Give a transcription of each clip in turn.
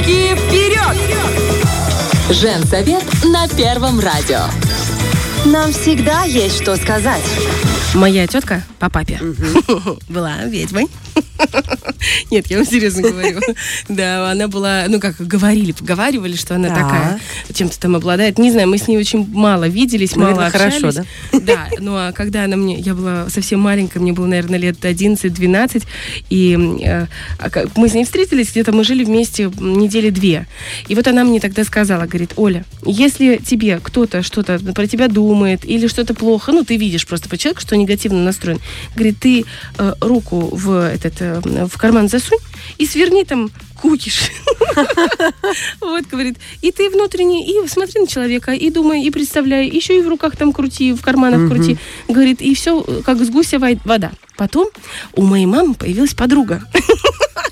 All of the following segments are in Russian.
Девочки, вперед! Женсовет на Первом радио. Нам всегда есть что сказать. Моя тетка по папе была ведьмой. Нет, я вам серьезно говорю. Да, она была, ну как говорили, поговаривали, что она Да. такая, чем-то там обладает. Не знаю, мы с ней очень мало виделись, Ну, мало это хорошо, общались. Да, ну а когда она мне, я была совсем маленькая, мне было, наверное, лет 11-12, и э, а мы с ней встретились, где-то мы жили вместе недели две. И вот она мне тогда сказала, говорит, Оля, если тебе кто-то что-то про тебя думает или что-то плохо, ну ты видишь просто по человеку, что негативно настроен, говорит, ты э, руку в этот э, в карман засунь и сверни там кукиш. Вот, говорит. И ты внутренне, и смотри на человека, и думай, и представляй, еще и в руках там крути, в карманах крути. Говорит, и все как с гуся вода. Потом у моей мамы появилась подруга.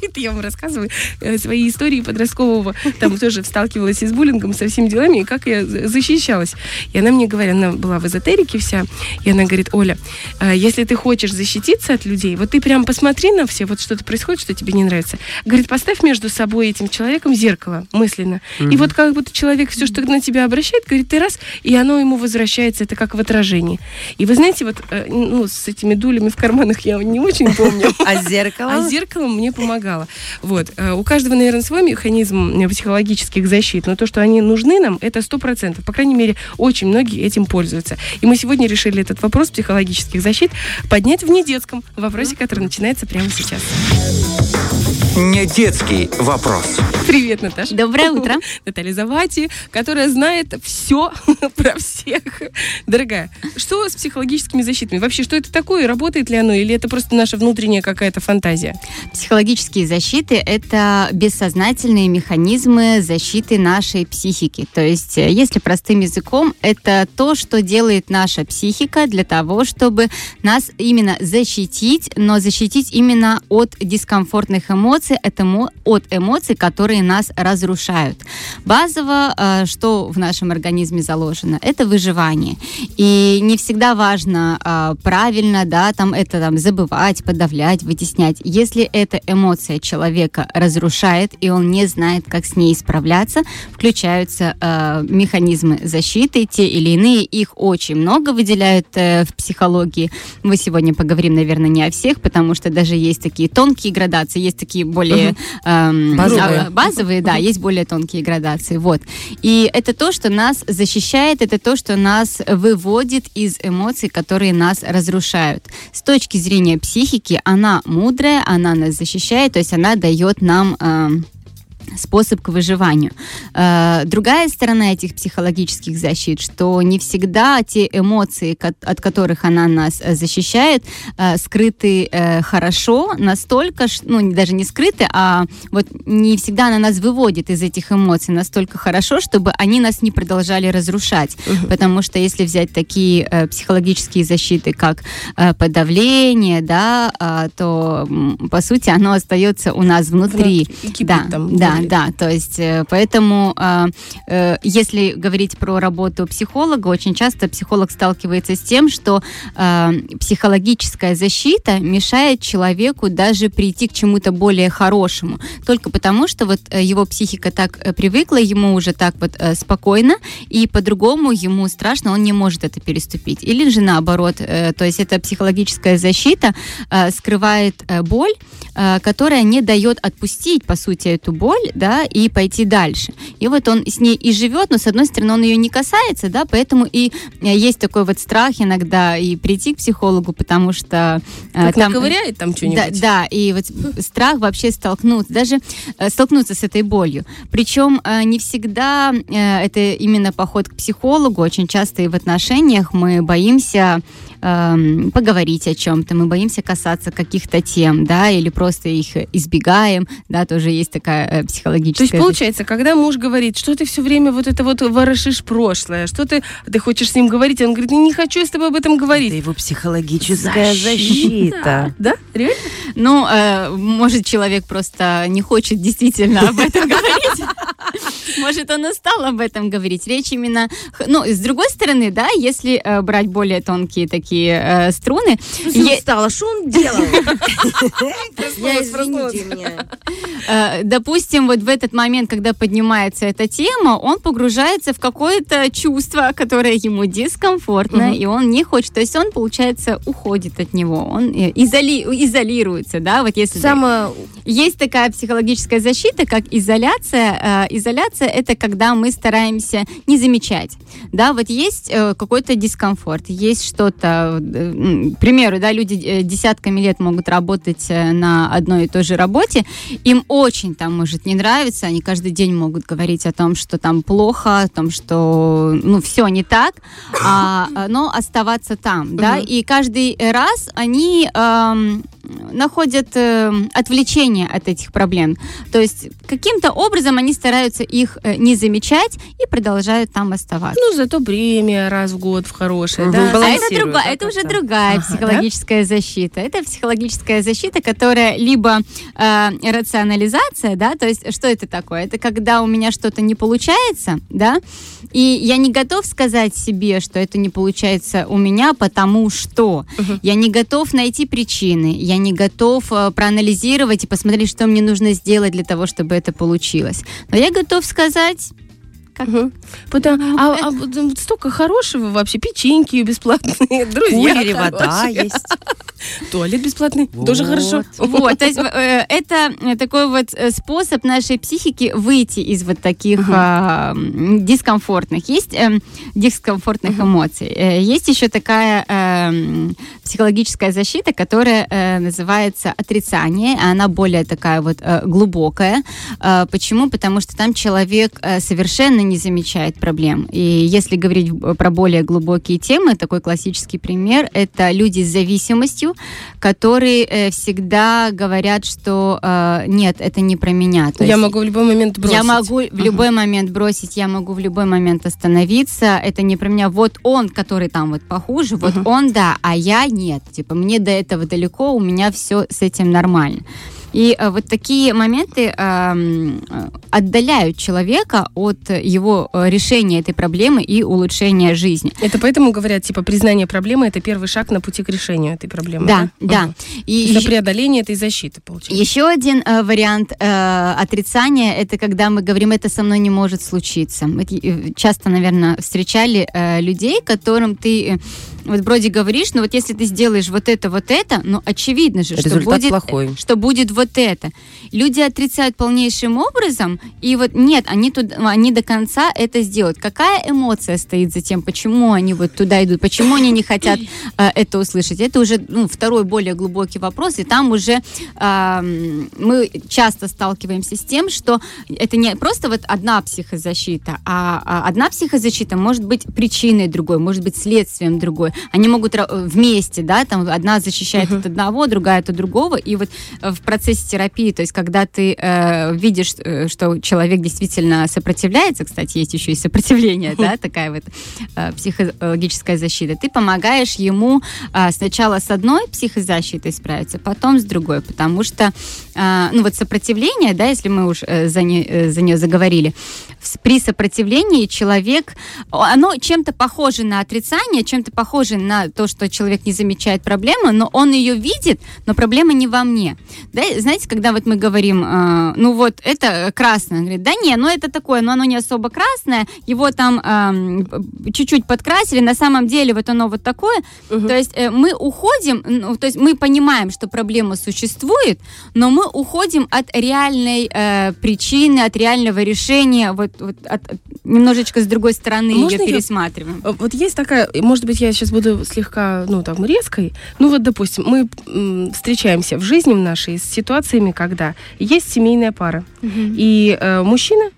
Это я вам рассказываю э, свои истории подросткового. Там тоже сталкивалась и с буллингом, со всеми делами, и как я за- защищалась. И она мне говорит, она была в эзотерике вся, и она говорит, Оля, э, если ты хочешь защититься от людей, вот ты прям посмотри на все, вот что-то происходит, что тебе не нравится. Говорит, поставь между собой и этим человеком зеркало мысленно. И вот как будто человек все, что на тебя обращает, говорит, ты раз, и оно ему возвращается, это как в отражении. И вы знаете, вот э, ну, с этими дулями в карманах я не очень помню. А зеркало? А зеркало мне помогало. Вот. Э, У каждого, наверное, свой механизм э, психологических защит, но то, что они нужны нам, это сто процентов. По крайней мере, очень многие этим пользуются. И мы сегодня решили этот вопрос психологических защит поднять в недетском вопросе, который начинается прямо сейчас. Не детский вопрос. Привет, Наташа. Доброе утро. Наталья Завати, которая знает все про всех. Дорогая, что с психологическими защитами? Вообще, что это такое? Работает ли оно? Или это просто наша внутренняя какая-то фантазия? Психологические защиты – это бессознательные механизмы защиты нашей психики. То есть, э, если простым языком, это то, что делает наша психика для того, чтобы нас именно защитить, но защитить именно от дискомфортных эмоций, от, эмо- от эмоций, которые нас разрушают. Базово, э, что в нашем организме заложено, это выживание. И не всегда важно а, правильно, да, там это там забывать, подавлять, вытеснять. Если эта эмоция человека разрушает, и он не знает, как с ней справляться, включаются а, механизмы защиты, те или иные. Их очень много выделяют э, в психологии. Мы сегодня поговорим, наверное, не о всех, потому что даже есть такие тонкие градации, есть такие более эм, Базовые. а, базовые, да, есть более тонкие градации. Вот. И это то, что нас защищает, это то, что нас выводит из эмоций, которые нас разрушают. С точки зрения психики, она мудрая, она нас защищает, то есть она дает нам эм, способ к выживанию. Э, Другая сторона этих психологических защит, что не всегда те эмоции, от которых она нас э, защищает, э, скрыты хорошо, настолько, ну даже не скрыты, а вот не всегда она нас выводит из этих эмоций настолько хорошо, чтобы они нас не продолжали разрушать. Потому что если взять такие психологические защиты, как подавление, да, то по сути оно остается у нас внутри. И кипит Да, там да, внутри. да. То есть э, поэтому, э, э, если говорить про работу психолога, очень часто психолог сталкивается с тем, что э, психологическая защита мешает человеку даже прийти к чему-то более хорошему, только потому что вот э, его психика так привыкла, ему уже так вот спокойно, и по-другому ему страшно, он не может это переступить. Или же наоборот, то есть эта психологическая защита скрывает боль, которая не дает отпустить, по сути, эту боль, да, и пойти дальше. И вот он с ней и живет, но с одной стороны он ее не касается, да, поэтому и э, есть такой вот страх иногда и прийти к психологу, потому что э, Как там наковыряет там да, что-нибудь? да, и вот страх вообще столкнуться, даже э, столкнуться с этой болью. Причем не всегда это именно поход к психологу. Очень часто и в отношениях мы боимся эм, поговорить о чем-то, мы боимся касаться каких-то тем, да, или просто их избегаем, да, тоже есть такая э, То есть, психологическая... получается, когда муж говорит, что ты все время вот это вот ворошишь прошлое, что ты, ты хочешь с ним говорить, он говорит, не хочу я с тобой об этом Это говорить. его психологическая защита. Да? Реально? Ну, э, может, человек просто не хочет действительно об этом говорить. Может, он устал об этом говорить. Речь именно... Ну, с другой стороны, да, если э, брать более тонкие такие э, струны, Я е- устала, что он делал? Я, извините меня. Э, допустим, вот в этот момент, когда поднимается эта тема, он погружается в какое-то чувство, которое ему дискомфортно, и он не хочет. То есть он, получается, уходит от него, он э, изоли- изолируется, да, вот если... Само... Есть такая психологическая защита, как изоляция. Э, изоляция это когда мы стараемся не замечать. Да, вот есть какой-то дискомфорт, есть что-то, примеру, да, люди э, десятками лет могут работать э, на одной и той же работе, им очень там может не нравиться, они каждый день могут говорить о том, что там плохо, о том, что ну все не так, а, но оставаться там, да, и каждый раз они эм, находят э, отвлечение от этих проблем. То есть каким-то образом они стараются их э, не замечать и продолжают там оставаться. Ну, зато премия раз в год в хорошее, да? А это, да, это уже другая психологическая защита. Это психологическая защита, которая либо э, рационализация, да, то есть что это такое? Это когда у меня что-то не получается, да, и я не готов сказать себе, что это не получается у меня, потому что я не готов найти причины, я не готов э, проанализировать и посмотреть, что мне нужно сделать для того, чтобы это получилось. Но я готов сказать, Мгм. Потому- а, а вот, столько хорошего вообще, печеньки бесплатные, друзья Кулери, вода есть. Туалет бесплатный, тоже Вот. хорошо. Вот, то есть э, это э, такой вот э, способ нашей психики выйти из вот таких а, м, дискомфортных. Есть эм, дискомфортных эмоций. Э, Есть еще такая эм, психологическая защита, которая э, называется отрицание. Она более такая вот э, глубокая. Э, Почему? Потому что там человек э, совершенно не замечает проблем. И если говорить про более глубокие темы, такой классический пример это люди с зависимостью, которые э, всегда говорят, что э, нет, это не про меня. То Я есть могу в любой момент бросить. я могу в любой момент бросить, я могу в любой момент остановиться. Это не про меня. Вот он, который там вот похуже, вот он да, а я нет. Типа мне до этого далеко, у меня все с этим нормально. И э, вот такие моменты эм, э, отдаляют человека от его э, решения этой проблемы и улучшения жизни. Это поэтому говорят, типа, признание проблемы это первый шаг на пути к решению этой проблемы. Да, да. Мгм. И На ещё- преодоление этой защиты, получается. Еще один э, вариант э, отрицания это когда мы говорим, это со мной не может случиться. Мы э, часто, наверное, встречали э, людей, которым ты э, вот вроде говоришь, ну вот если ты сделаешь вот это, вот это, ну очевидно же, что Результат будет, плохой. что будет вот это. Люди отрицают полнейшим образом, и вот нет, они, тут, они до конца это сделают. Какая эмоция стоит за тем, почему они вот туда идут, почему они не хотят э, это услышать? Это уже ну, второй более глубокий вопрос, и там уже ам, мы часто сталкиваемся с тем, что это не просто вот одна психозащита, а, а одна психозащита может быть причиной другой, может быть следствием другой. Они могут ра- вместе, да, там одна защищает от одного, другая от другого, и вот э, в процессе терапии, то есть когда ты э, видишь, э, что человек действительно сопротивляется, кстати, есть еще и сопротивление, да, такая вот э, психологическая защита, ты помогаешь ему а, сначала с одной психозащитой справиться, потом с другой, потому что, ну вот сопротивление, да, если мы уж э, за, не- э, за нее заговорили, при сопротивлении человек, оно чем-то похоже на отрицание, чем-то похоже на то, что человек не замечает проблему, но он ее видит, но проблема не во мне. Да, знаете, когда вот мы говорим, э, ну вот это красное, он говорит, да не, ну это такое, но оно не особо красное, его там эм, чуть-чуть подкрасили, на самом деле вот оно вот такое, то есть э, мы уходим, ну, то есть мы понимаем, что проблема существует, но мы уходим от реальной э, причины, от реального решения, вот, вот от- немножечко с другой стороны Можно ее пересматриваем. А, Вот есть такая, может быть, я сейчас буду слегка, ну, там, резкой. Ну, вот, допустим, мы м, встречаемся в жизни в нашей с ситуациями, когда есть семейная пара, и э, мужчина,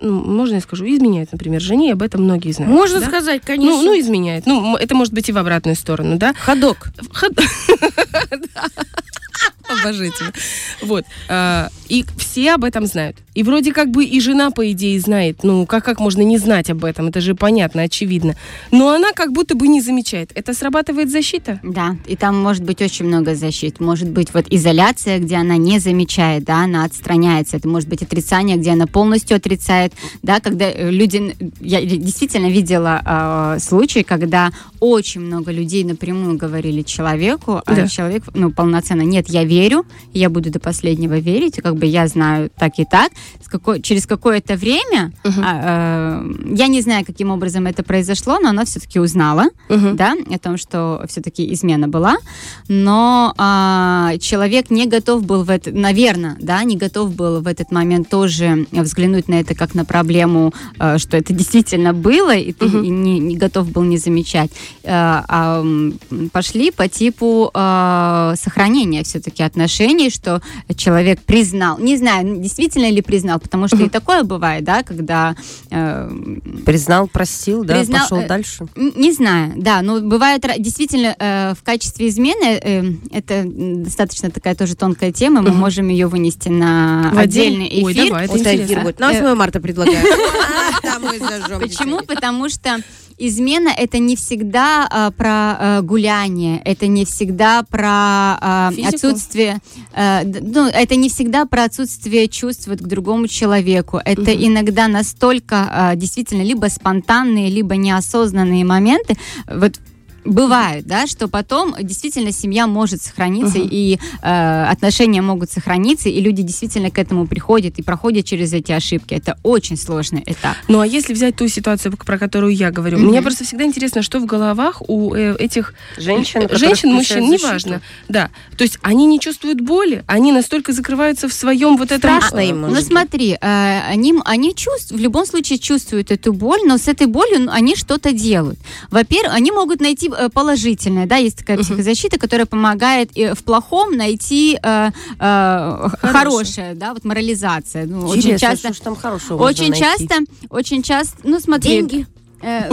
ну, можно я скажу, изменяет, например, жене, об этом многие знают. Можно да? сказать, конечно. Ну, ну, изменяет. Ну, это может быть и в обратную сторону, да? Ходок. Ход- Обожительно. Вот. а, И все об этом знают. И вроде как бы и жена, по идее, знает. Ну, как, как можно не знать об этом? Это же понятно, очевидно. Но она как будто бы не замечает. Это срабатывает защита? Да, и там может быть очень много защит. Может быть вот изоляция, где она не замечает, да, она отстраняется. Это может быть отрицание, где она полностью отрицает, да, когда э, люди... Я действительно видела э, случаи, когда очень много людей напрямую говорили человеку, а Да. человек, ну, полноценно, нет, я верю, я буду до последнего верить, как бы я знаю так и так. С какой, через какое-то время, а, э, я не знаю, каким образом это произошло, но она все-таки узнала, Мгм. да, о том, что все-таки измена была, но а, человек не готов был в это, наверное, да, не готов был в этот момент тоже взглянуть на это как на проблему, э, что это действительно было, и ты Мгм. не, не готов был не замечать. Э, а, м, пошли по типу э, сохранения все-таки отношений, что человек признал, не знаю, действительно ли признал, потому что и такое бывает, да, когда э, Признал, простил, да, Признал, пошел э, дальше. Не знаю, да, но бывает действительно э, в качестве измены э, это достаточно такая тоже тонкая тема, мы можем ее вынести на В отдельный отдельный? Ой, эфир. давай, это интересно. эфир. На 8 марта предлагаю. Почему? Потому что измена это не всегда а, про а, гуляние, это не всегда про а, Физику? отсутствие, а, ну, это не всегда про отсутствие чувств вот к другому человеку. Это иногда настолько а, действительно либо спонтанные, либо неосознанные моменты. Вот Бывает, да, что потом действительно семья может сохраниться и э, отношения могут сохраниться, и люди действительно к этому приходят и проходят через эти ошибки. Это очень сложный этап. Ну а если взять ту ситуацию, про которую я говорю, Мгм. мне просто всегда интересно, что в головах у э, этих Женщин, э, женщин, мужчин, неважно. Да. То есть они не чувствуют боли, они настолько закрываются в своем вот этом... Страшно им, Ну может смотри, э, они, они чувств, в любом случае чувствуют эту боль, но с этой болью ну, они что-то делают. Во-первых, они могут найти э, положительное, да, есть такая психозащита, которая помогает э, в плохом найти э, э, хорошее, да, вот морализация. Ну, очень часто, что там хорошего очень часто, очень часто, ну смотри. Деньги. Э,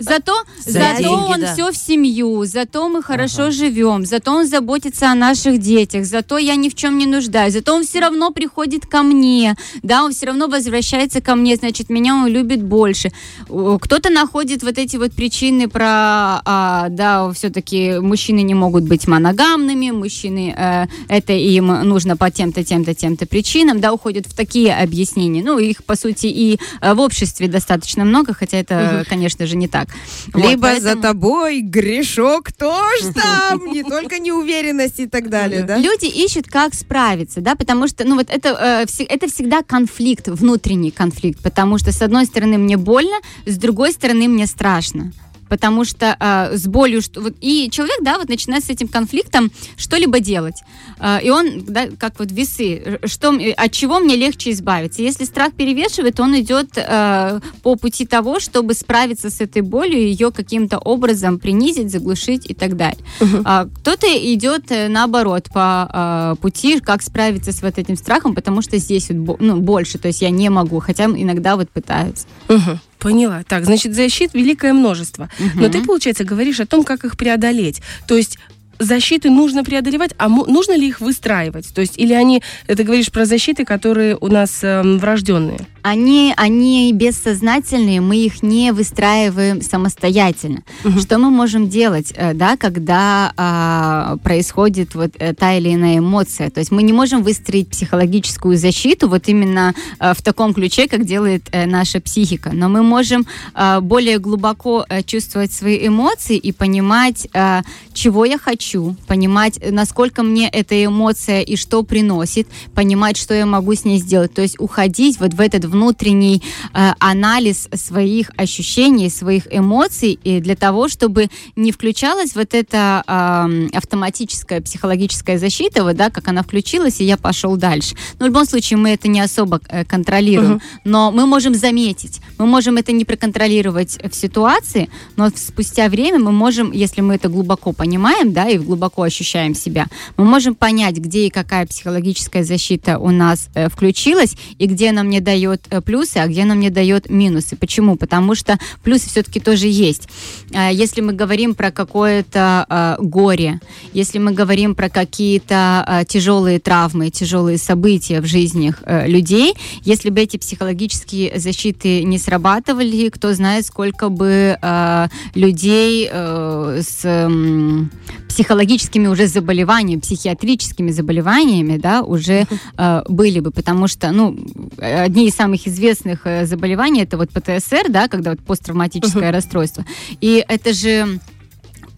Зато, За зато он все в семью, зато мы хорошо живем, зато он заботится о наших детях, зато я ни в чем не нуждаюсь, зато он все равно приходит ко мне, да, он все равно возвращается ко мне, значит, меня он любит больше. Кто-то находит вот эти вот причины про, а, да, все-таки мужчины не могут быть моногамными, мужчины, э, это им нужно по тем-то, тем-то, тем-то причинам, да, уходят в такие объяснения. Ну, их, по сути, и э, в обществе достаточно много, хотя это, конечно же, не так. Вот, Либо за тобой грешок тоже там, не только неуверенность и так далее, да? Люди ищут, как справиться, да, потому что, ну, вот это, э, это всегда конфликт, внутренний конфликт, потому что, с одной стороны, мне больно, с другой стороны, мне страшно. Потому что э, с болью, что, вот, и человек, да, вот начинает с этим конфликтом что-либо делать. Э, и он, да, как вот весы, э, что, м- от чего мне легче избавиться. Если страх перевешивает, он идет э, по пути того, чтобы справиться с этой болью, ее каким-то образом принизить, заглушить и так далее. А, кто-то идет э, наоборот по а, пути, как справиться с вот этим страхом, потому что здесь вот, ну, больше, то есть я не могу, хотя иногда вот пытаются. Мгм. Поняла. Так, значит, защит великое множество. Но ты, получается, говоришь о том, как их преодолеть. То есть защиты нужно преодолевать, а нужно ли их выстраивать? То есть, или они, ты говоришь про защиты, которые у нас эм, врожденные? Они, они бессознательные, мы их не выстраиваем самостоятельно. Мгм. Что мы можем делать, э, да, когда а, происходит вот э, та или иная эмоция? То есть мы не можем выстроить психологическую защиту вот именно э, в таком ключе, как делает э, наша психика. Но мы можем э, более глубоко э, чувствовать свои эмоции и понимать, э, чего я хочу, понимать, э, насколько мне эта эмоция и что приносит, понимать, что я могу с ней сделать. То есть уходить вот в этот внутренний э, анализ своих ощущений, своих эмоций, и для того, чтобы не включалась вот эта ам, автоматическая психологическая защита, вот, да, как она включилась, и я пошел дальше. Но в любом случае мы это не особо э, контролируем, Мгм. но мы можем заметить, мы можем это не проконтролировать в ситуации, но спустя время мы можем, если мы это глубоко понимаем, да, и глубоко ощущаем себя, мы можем понять, где и какая психологическая защита у нас э, включилась, и где она мне дает э, плюсы, а где она мне дает минусы. Почему? Потому что плюсы все-таки тоже есть. Э, если мы говорим про какое-то э, горе, если мы говорим про какие-то э, тяжелые травмы, тяжелые события в жизнях э, людей, если бы эти психологические защиты не срабатывали, кто знает, сколько бы людей э, с м, психологическими уже заболеваниями, психиатрическими заболеваниями, да, уже э, были бы, потому что, ну, одни из самых известных э, заболеваний это вот ПТСР, да, когда вот посттравматическое расстройство, и это же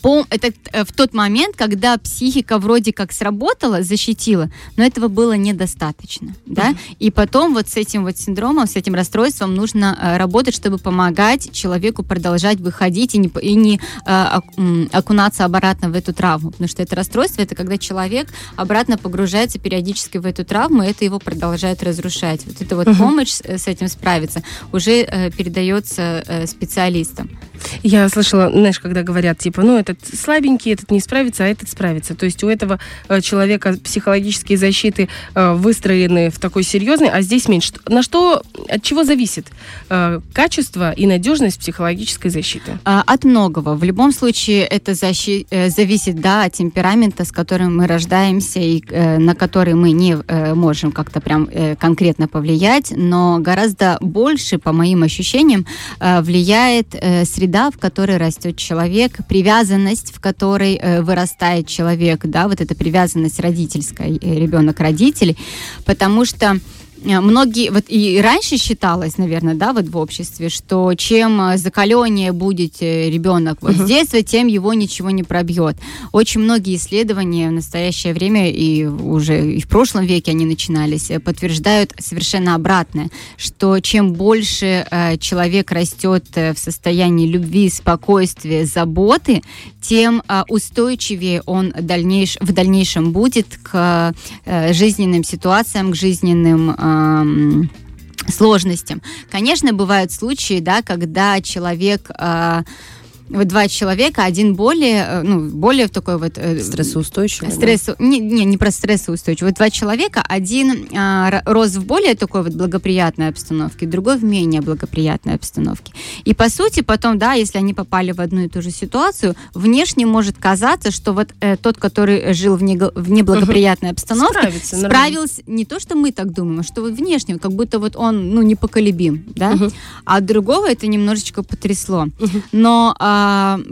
пом- это э, в тот момент, когда психика вроде как сработала, защитила, но этого было недостаточно, да, и потом вот с этим вот синдромом, с этим расстройством нужно э, работать, чтобы помогать человеку продолжать выходить и не, и не м, окунаться обратно в эту травму, потому что это расстройство, это когда человек обратно погружается периодически в эту травму, и это его продолжает разрушать. Вот эта вот помощь с, этим справиться уже передается специалистам. Я слышала, знаешь, когда говорят, типа, ну, этот слабенький, этот не справится, а этот справится. То есть у этого э, человека психологические защиты э, выстроены в такой серьезный, а здесь меньше. На что, от чего зависит э, качество и надежность психологической защиты? А, От многого. В любом случае это защи- зависит да, от темперамента, с которым мы рождаемся и на который мы не можем как-то прям конкретно повлиять, но гораздо больше, по моим ощущениям, влияет среда, в которой растет человек, привязанность, в которой э, вырастает человек, да, вот эта привязанность родительская, э, ребенок-родитель, потому что Многие, вот и раньше считалось, наверное, да, вот в обществе, что чем э, закаленнее будет э, ребенок вот с детства, тем его ничего не пробьет. Очень многие исследования в настоящее время и уже и в прошлом веке они начинались, э, подтверждают совершенно обратное, что чем больше э, человек растет э, в состоянии любви, спокойствия, заботы, тем э, устойчивее он дальнейш, в дальнейшем будет к э, жизненным ситуациям, к жизненным эм, сложностям. Конечно, бывают случаи, да, когда человек э, вот два человека, один более, э, ну, более в такой вот... э, Стрессоустойчивый. да? Стрессу... Не, не, не про стрессоустойчивый. Вот два человека, один а, рос в более такой вот благоприятной обстановке, другой в менее благоприятной обстановке. И по сути потом, да, если они попали в одну и ту же ситуацию, внешне может казаться, что вот э, тот, который жил в, нег- в неблагоприятной обстановке, Справится нормально. справился, не то, что мы так думаем, а что вот внешне, как будто вот он, ну, непоколебим, да, а другого это немножечко потрясло. Но а,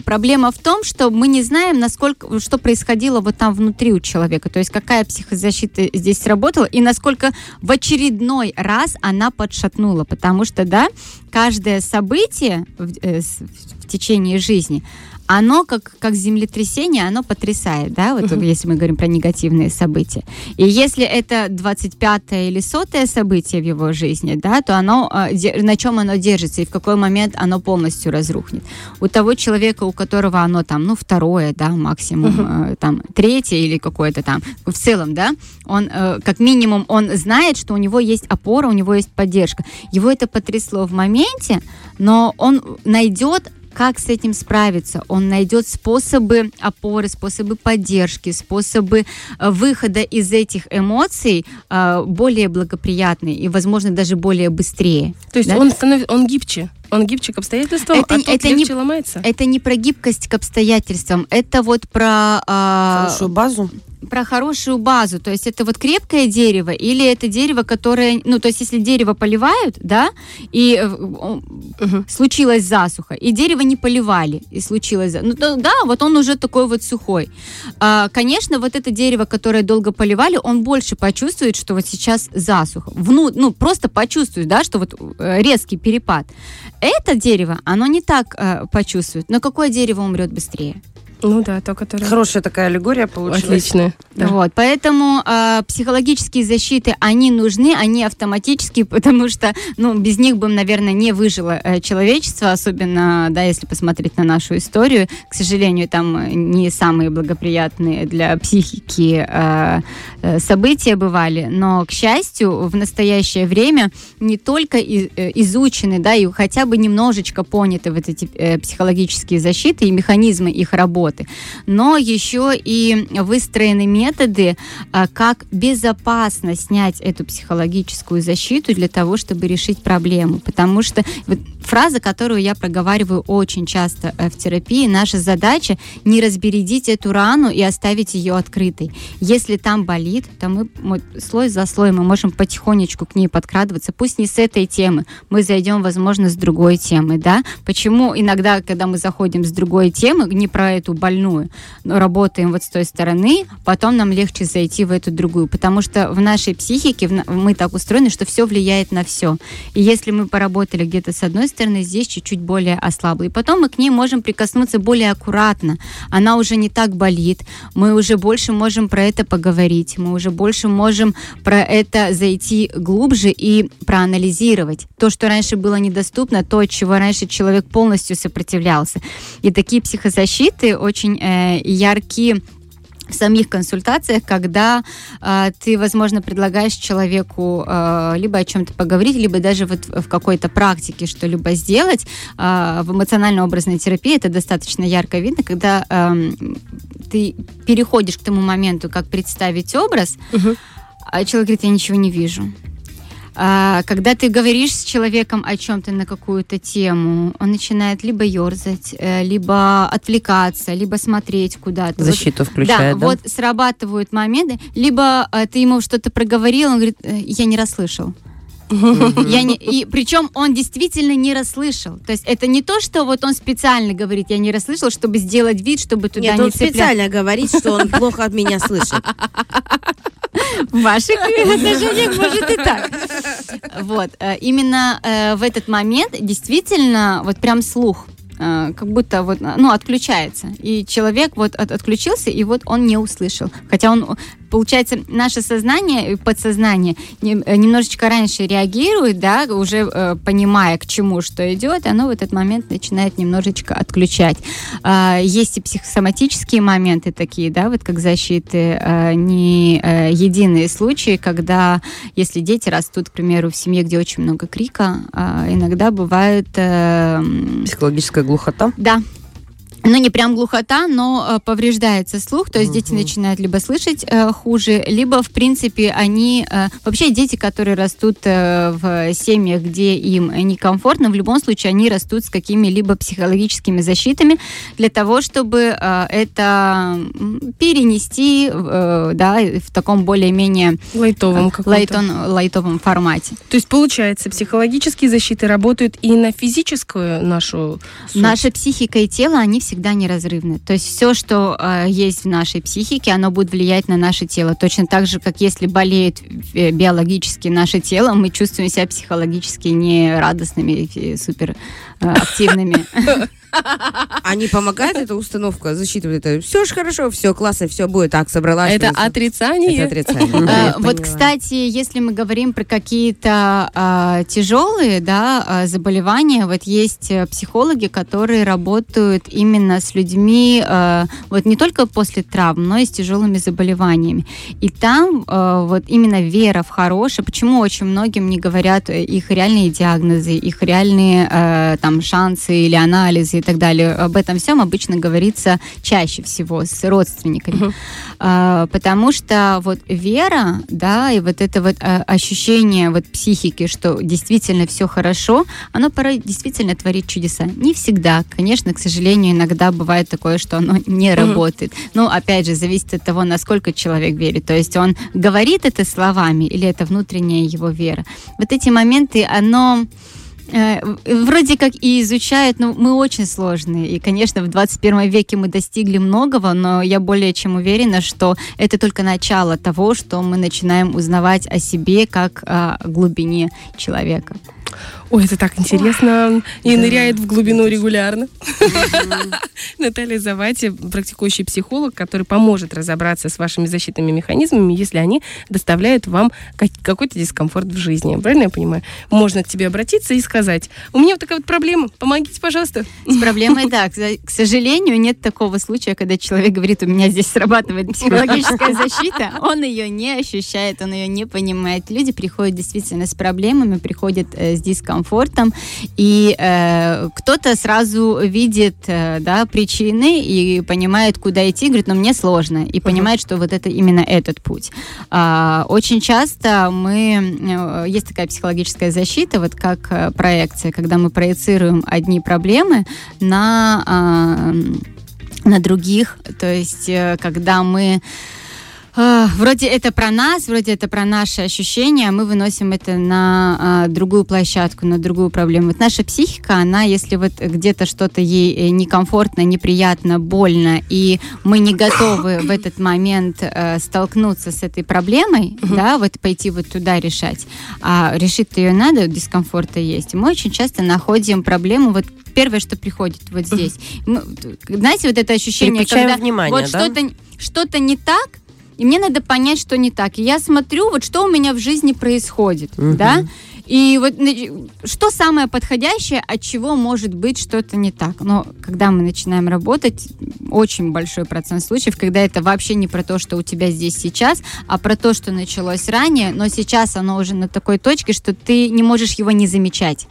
проблема в том, что мы не знаем, насколько, что происходило вот там внутри у человека, то есть какая психозащита здесь сработала и насколько в очередной раз она подшатнула, потому что, да, каждое событие в, э, с- в течение жизни, оно как, как землетрясение, оно потрясает, да, вот если мы говорим про негативные события. И если это 25 или сотое событие в его жизни, да, то оно, де- на чем оно держится и в какой момент оно полностью разрухнет. У того человека, у которого оно там, ну, второе, да, максимум, э, там, третье или какое-то там, в целом, да, он, э, как минимум, он знает, что у него есть опора, у него есть поддержка. Его это потрясло в моменте, но он найдет как с этим справиться? Он найдет способы опоры, способы поддержки, способы э, выхода из этих эмоций э, более благоприятные и, возможно, даже более быстрее. То есть Да? он, станов... он гибче. Он гибче к обстоятельствам, Это- а тот это не- легче ломается. Это не про гибкость к обстоятельствам, это вот про, а, Хорошую базу. про хорошую базу. То есть это вот крепкое дерево или это дерево, которое, ну, то есть если дерево поливают, да, и э, о, случилась засуха, и дерево не поливали, и случилось, за- ну, то- да, вот он уже такой вот сухой. А, конечно, вот это дерево, которое долго поливали, он больше почувствует, что вот сейчас засуха. Вну, ну, просто почувствует, да, что вот э, резкий перепад. Это дерево, оно не так э, почувствует. Но какое дерево умрет быстрее? Ну да, то, которое... Хорошая такая аллегория получилась. Отлично. Да. Вот, поэтому э, психологические защиты, они нужны, они автоматические, потому что, ну, без них бы, наверное, не выжило э, человечество, особенно, да, если посмотреть на нашу историю. К сожалению, там э, не самые благоприятные для психики э, э, события бывали, но, к счастью, в настоящее время не только и- э, изучены, да, и хотя бы немножечко поняты вот эти э, психологические защиты и механизмы их работы. Работы. Но еще и выстроены методы, а, как безопасно снять эту психологическую защиту для того, чтобы решить проблему. Потому что фраза, которую я проговариваю очень часто э, в терапии, наша задача не разбередить эту рану и оставить ее открытой. Если там болит, то мы мы слой за слоем мы можем потихонечку к ней подкрадываться. Пусть не с этой темы, мы зайдем, возможно, с другой темы, да? Почему иногда, когда мы заходим с другой темы, не про эту больную, но работаем вот с той стороны, потом нам легче зайти в эту другую, потому что в нашей психике в мы так устроены, что все влияет на все. И если мы поработали где-то с одной стороны, здесь чуть-чуть более ослабло. И потом мы к ней можем прикоснуться более аккуратно. Она уже не так болит, мы уже больше можем про это поговорить, мы уже больше можем про это зайти глубже и проанализировать. То, что раньше было недоступно, то, чего раньше человек полностью сопротивлялся. И такие психозащиты очень э, яркие в самих консультациях, когда э, ты, возможно, предлагаешь человеку э, либо о чем-то поговорить, либо даже вот в какой-то практике что-либо сделать. Э, в эмоционально-образной терапии это достаточно ярко видно, когда э, ты переходишь к тому моменту, как представить образ, а человек говорит, я ничего не вижу. А, когда ты говоришь с человеком о чем-то на какую-то тему, он начинает либо ерзать, э, либо отвлекаться, либо смотреть куда-то. Вот Защиту включает, да? вот срабатывают моменты, либо э, ты ему что-то проговорил, он говорит, «Э, я не расслышал. Я не, и причем он действительно не расслышал. То есть это не то, что вот он специально говорит, я не расслышал, чтобы сделать вид, чтобы туда Нет, не он цеплять. специально говорит, что он плохо от меня слышит. В ваших отношениях может и так. Вот. э, Именно э, в этот момент действительно вот прям слух э, как будто вот, ну, отключается. И человек вот от- отключился, и вот он не услышал. Хотя он, получается, наше сознание, и подсознание э, немножечко раньше реагирует, да, уже э, понимая, к чему что идет, оно в этот момент начинает немножечко отключать. А, Есть и психосоматические моменты такие, да, вот как защиты, а, не э, единые случаи, когда, если дети растут, к примеру, в семье, где очень много крика, а, иногда бывает... э, Психологическая глухота. да. Ну, не прям глухота, но э, повреждается слух, то есть дети начинают либо слышать э, хуже, либо, в принципе, они... э, вообще, дети, которые растут э, в семьях, где им некомфортно, в любом случае, они растут с какими-либо психологическими защитами для того, чтобы э, это перенести, э, да, в таком более-менее Лайтовым каком-то. лайтон- лайтовом формате. То есть, получается, психологические защиты работают и на физическую нашу суть? Наша психика и тело, они всегда неразрывны. То есть все, что э, есть в нашей психике, оно будет влиять на наше тело. Точно так же, как если болеет э, биологически наше тело, мы чувствуем себя психологически не радостными и супер А не помогает эта установка защиты? Вот это все же хорошо, все классно, все будет. Так, собралась. Это отрицание. Это отрицание. Я Вот, кстати, если мы говорим про какие-то а, тяжелые да, а, заболевания, вот есть э, психологи, которые работают именно с людьми, вот не только после травм, но и с тяжелыми заболеваниями. И там вот именно вера в хорошее, почему очень многим не говорят э, их реальные диагнозы, их реальные э, там шансы или анализы и так далее. Об этом всем обычно говорится чаще всего с родственниками. А, потому что вот вера, да, и вот это вот а, ощущение вот психики, что действительно все хорошо, оно порой действительно творит чудеса. Не всегда, конечно, к сожалению, иногда бывает такое, что оно не работает. Но опять же, зависит от того, насколько человек верит. То есть он говорит это словами или это внутренняя его вера. Вот эти моменты, оно вроде как и изучают, но мы очень сложные. И, конечно, в 21 веке мы достигли многого, но я более чем уверена, что это только начало того, что мы начинаем узнавать о себе как о глубине человека. Ой, это так интересно. И ныряет в глубину регулярно. Наталья Завати, практикующий психолог, который поможет разобраться с вашими защитными механизмами, если они доставляют вам как- какой-то дискомфорт в жизни. Правильно я понимаю? Можно к тебе обратиться и сказать, у меня вот такая вот проблема, помогите, пожалуйста. С проблемой, да, к сожалению, нет такого случая, когда человек говорит, у меня здесь срабатывает психологическая защита, он ее не ощущает, он ее не понимает. Люди приходят действительно с проблемами, приходят э, с дискомфортом, и э, кто-то сразу видит э, да, причины и понимает, куда идти, говорит, но мне сложно, и понимает, что вот это именно этот путь. А, очень часто мы... э, Есть такая психологическая защита, вот как э, проекция, когда мы проецируем одни проблемы на... а, на других, то есть э, когда мы а, Вроде это про нас, вроде это про наши ощущения, а мы выносим это на а, другую площадку, на другую проблему. Вот наша психика, она, если вот где-то что-то ей э, некомфортно, неприятно, больно, и мы не готовы в этот момент э, столкнуться с этой проблемой, да, вот пойти вот туда решать, а решить ее надо, дискомфорта есть. Мы очень часто находим проблему вот первое, что приходит вот здесь. Мы- знаете, вот это ощущение, Переключаем когда внимание, вот да? что-то что-то не так, и мне надо понять, что не так. И я смотрю, вот что у меня в жизни происходит, да? И вот что самое подходящее, от чего может быть что-то не так. Но когда мы начинаем работать, очень большой процент случаев, когда это вообще не про то, что у тебя здесь сейчас, а про то, что началось ранее, но сейчас оно уже на такой точке, что ты не можешь его не замечать.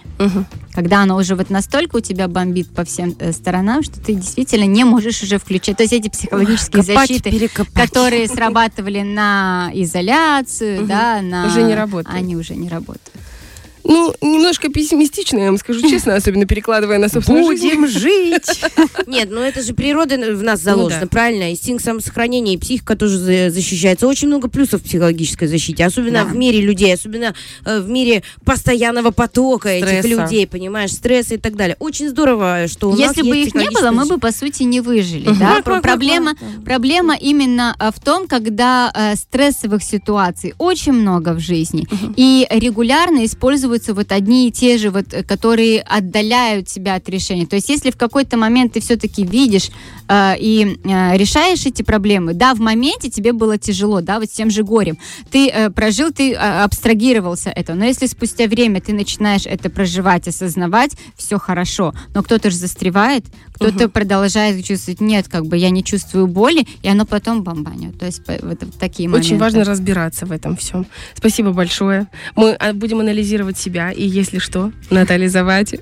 Когда оно уже вот настолько у тебя бомбит по всем э, сторонам, что ты действительно не можешь уже включать. То есть эти психологические Копать, защиты, перекопать. которые срабатывали на изоляцию, да, на... Уже не работают. Они уже не работают. Ну, немножко пессимистично, я вам скажу честно, особенно перекладывая на собственную жизнь. Будем жить. Нет, ну это же природа в нас заложена, Ну да. правильно? Инстинкт самосохранения и психика тоже за- защищается. Очень много плюсов в психологической защите, особенно Да. в мире людей, особенно э, в мире постоянного потока этих Стресса. людей, понимаешь, стресса и так далее. Очень здорово, что у нас Если бы есть их не было, мы бы, по сути, не выжили. Да? Про- проблема, проблема именно э, в том, когда э, стрессовых ситуаций очень много в жизни, и регулярно используются вот одни и те же, вот, э, которые отдаляют себя от решения. То есть если в какой-то момент ты все-таки видишь э, и э, решаешь эти проблемы, да, в моменте тебе было тяжело, да, вот с тем же горем. Ты э, прожил, ты э, абстрагировался это, но если спустя время ты начинаешь это проживать, осознавать, все хорошо. Но кто-то же застревает, кто-то продолжает чувствовать, нет, как бы я не чувствую боли, и оно потом бомбанет. То есть вот такие моменты. Очень важно разбираться в этом всем. Спасибо большое. Мы а, будем анализировать себя, и если что, Наталья Завати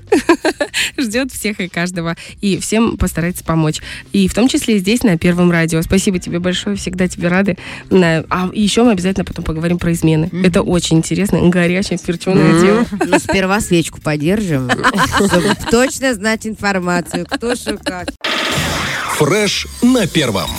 ждет всех и каждого, и всем постарается помочь. И в том числе и здесь, на Первом радио. Спасибо тебе большое, всегда тебе рады. А еще мы обязательно потом поговорим про измены. Это очень интересно, горячее, перченое дело. Но сперва свечку подержим, чтобы точно знать информацию, кто как. Фреш на первом.